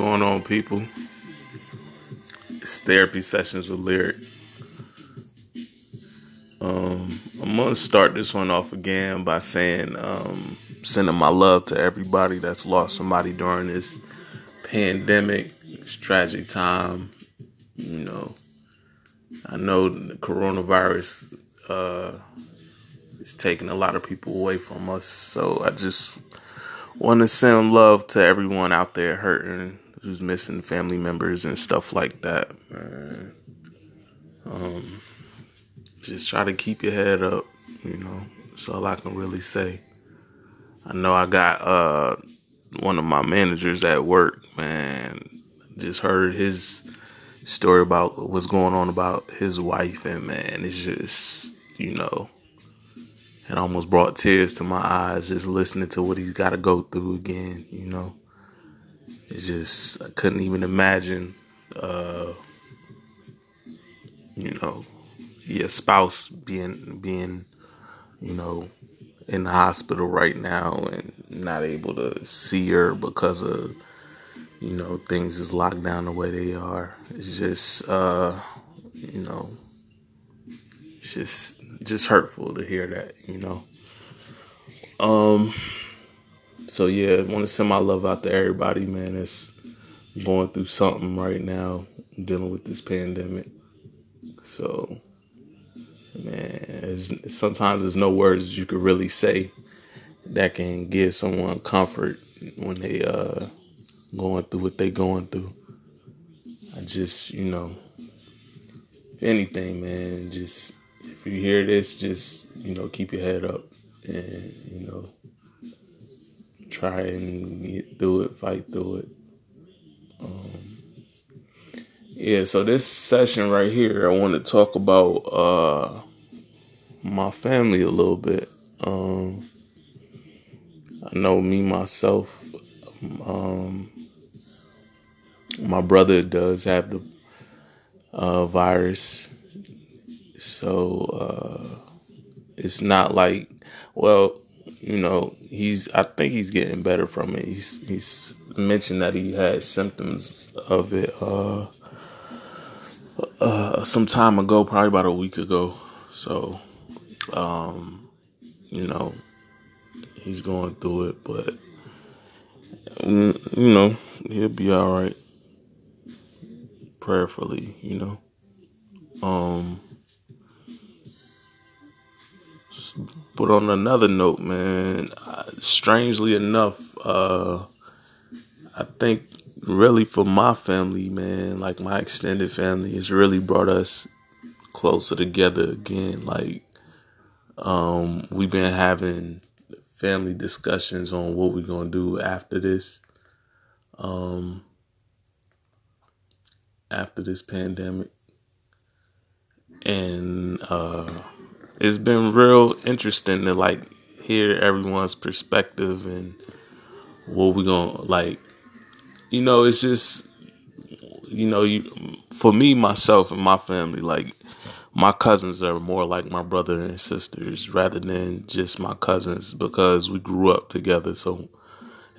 going on, people? It's therapy sessions with Lyric. Um, I'm gonna start this one off again by saying, um, sending my love to everybody that's lost somebody during this pandemic, this tragic time. You know, I know the coronavirus uh, is taking a lot of people away from us, so I just want to send love to everyone out there hurting, who's missing family members and stuff like that. Man. Um, just try to keep your head up, you know. That's all I can really say. I know I got uh one of my managers at work, man. Just heard his story about what's going on about his wife, and man, it's just you know it almost brought tears to my eyes just listening to what he's got to go through again. You know, it's just I couldn't even imagine, uh, you know, your spouse being being, you know, in the hospital right now and not able to see her because of you know things is locked down the way they are. It's just uh, you know, it's just just hurtful to hear that, you know. Um so yeah, I want to send my love out to everybody, man, that's going through something right now, dealing with this pandemic. So man, sometimes there's no words you could really say that can give someone comfort when they uh going through what they going through. I just, you know, if anything, man, just if you hear this, just you know, keep your head up and you know, try and get through it, fight through it. Um, yeah, so this session right here, I want to talk about uh, my family a little bit. Um, I know me myself. Um, my brother does have the uh, virus so uh, it's not like, well, you know, he's. I think he's getting better from it. He's he's mentioned that he had symptoms of it uh, uh, some time ago, probably about a week ago. So, um, you know, he's going through it, but you know, he'll be all right. Prayerfully, you know. Um, but on another note, man, strangely enough, uh, I think really for my family, man, like my extended family, it's really brought us closer together again. Like, um, we've been having family discussions on what we're gonna do after this. Um, after this pandemic. And uh it's been real interesting to like hear everyone's perspective and what we gonna like you know it's just you know you for me myself and my family like my cousins are more like my brother and sisters rather than just my cousins because we grew up together so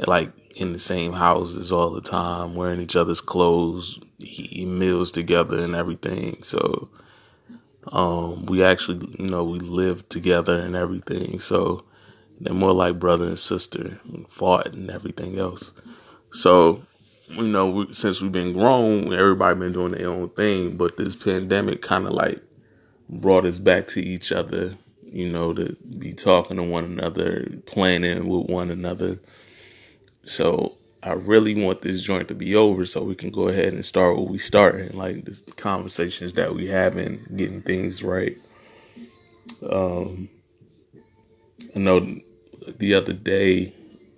like in the same houses all the time wearing each other's clothes eating meals together and everything so um, we actually, you know, we lived together and everything. So they're more like brother and sister, and fought and everything else. So, you know, we, since we've been grown, everybody been doing their own thing. But this pandemic kind of like brought us back to each other. You know, to be talking to one another, planning with one another. So I really want this joint to be over so we can go ahead and start what we started, like the conversations that we having, getting things right. Um, I know the other day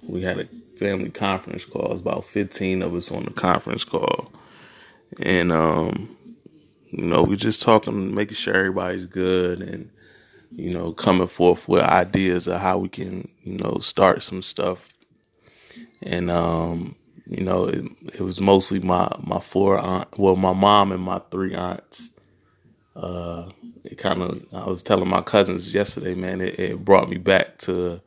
we had a family conference call. It was about fifteen of us on the conference call, and um, you know we just talking, making sure everybody's good, and you know coming forth with ideas of how we can you know start some stuff and um, you know, it, it, was mostly my my four aunt, well, my mom and my three aunts. Uh, it kind of, I was telling my cousins yesterday, man, it, it brought me back to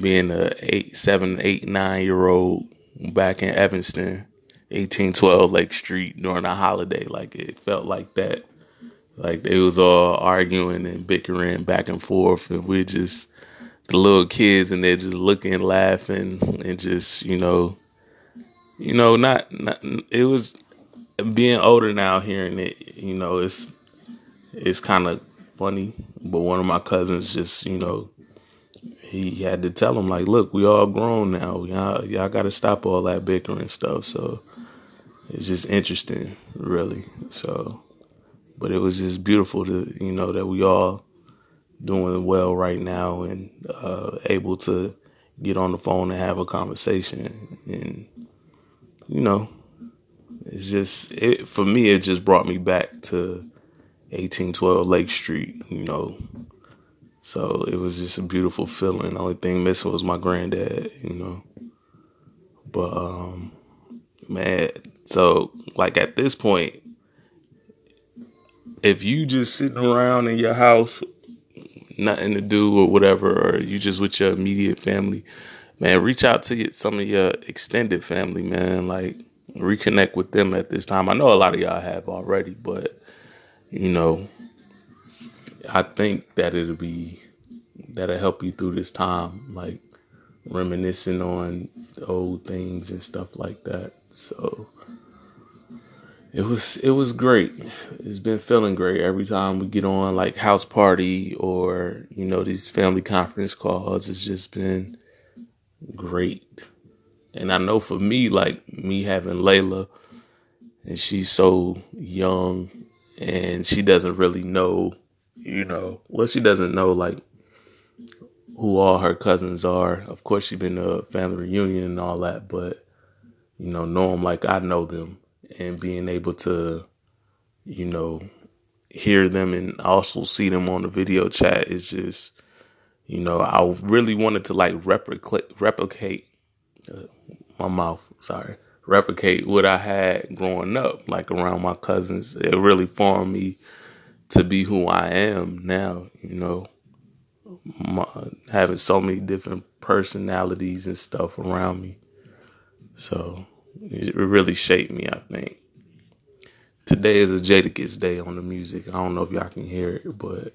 being a eight, seven, eight, nine year old back in Evanston 1812 Lake Street during a holiday. Like it felt like that. Like they was all arguing and bickering back and forth, and we're just the little kids, and they're just looking, laughing, and just you know, you know, not, not it was being older now, hearing it, you know, it's it's kind of funny. But one of my cousins just, you know, he had to tell him like, look, we all grown now. Y'all, y'all got to stop all that bickering stuff. So it's just interesting, really. So, but it was just beautiful to, you know, that we all doing well right now and uh, able to get on the phone and have a conversation. And, you know, it's just, it, for me, it just brought me back to 1812 Lake Street, you know, so it was just a beautiful feeling. The only thing missing was my granddad, you know. But um man, so like at this point, if you just sitting around in your house, nothing to do or whatever, or you just with your immediate family, man, reach out to some of your extended family, man. Like reconnect with them at this time. I know a lot of y'all have already, but you know, I think that it'll be that'll help you through this time, like reminiscing on old things and stuff like that. So it was it was great. It's been feeling great every time we get on like house party or you know these family conference calls. It's just been great. And I know for me, like me having Layla, and she's so young, and she doesn't really know you know, well, she doesn't know like who all her cousins are. Of course, she's been to a family reunion and all that, but you know, know them like I know them, and being able to, you know, hear them and also see them on the video chat is just, you know, I really wanted to like replicate replicate uh, my mouth. Sorry, replicate what I had growing up, like around my cousins. It really formed me to be who I am now, you know, my, having so many different personalities and stuff around me. So it really shaped me, I think. Today is a Jadakiss day on the music. I don't know if y'all can hear it, but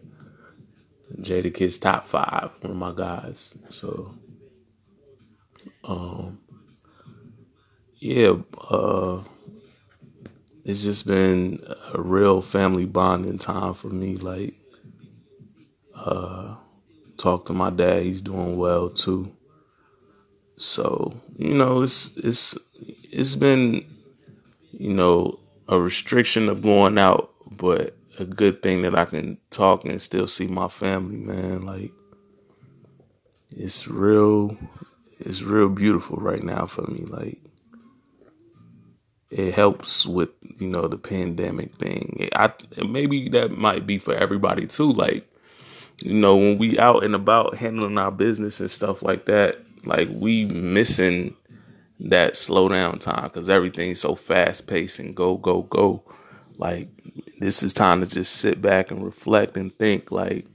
Jadakiss top five, one of my guys. So, um, yeah, uh, it's just been a real family bonding time for me. Like, uh, talk to my dad; he's doing well too. So you know, it's it's it's been you know a restriction of going out, but a good thing that I can talk and still see my family, man. Like, it's real, it's real beautiful right now for me. Like, it helps with you know the pandemic thing. I maybe that might be for everybody too. Like you know when we out and about handling our business and stuff like that, like we missing that slow down time because everything's so fast paced and go go go. Like this is time to just sit back and reflect and think. Like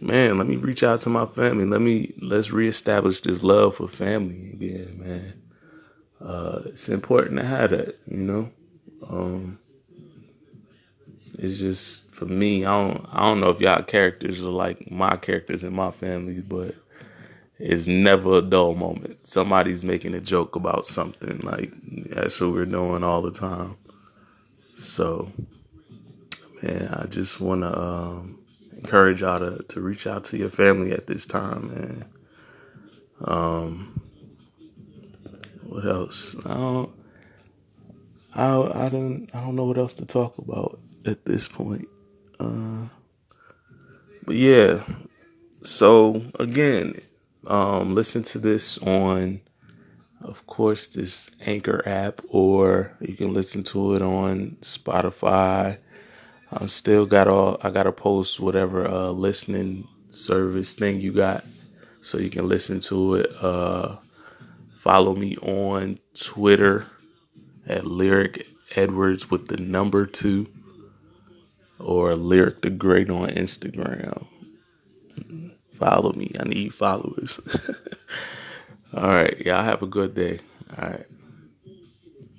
man, let me reach out to my family. Let me let's reestablish this love for family again, man uh, it's important to have that, you know. Um, it's just for me. I don't. I don't know if y'all characters are like my characters in my family, but it's never a dull moment. Somebody's making a joke about something. Like that's what we're doing all the time. So, man, I just want to um, encourage y'all to to reach out to your family at this time, man. Um, what else? I don't. I I don't I don't know what else to talk about at this point. Uh, but yeah. So again, um, listen to this on, of course, this Anchor app, or you can listen to it on Spotify. I still got all. I gotta post whatever uh, listening service thing you got, so you can listen to it. Uh, Follow me on Twitter at Lyric Edwards with the number two or Lyric the Great on Instagram. Follow me. I need followers. All right. Y'all have a good day. All right.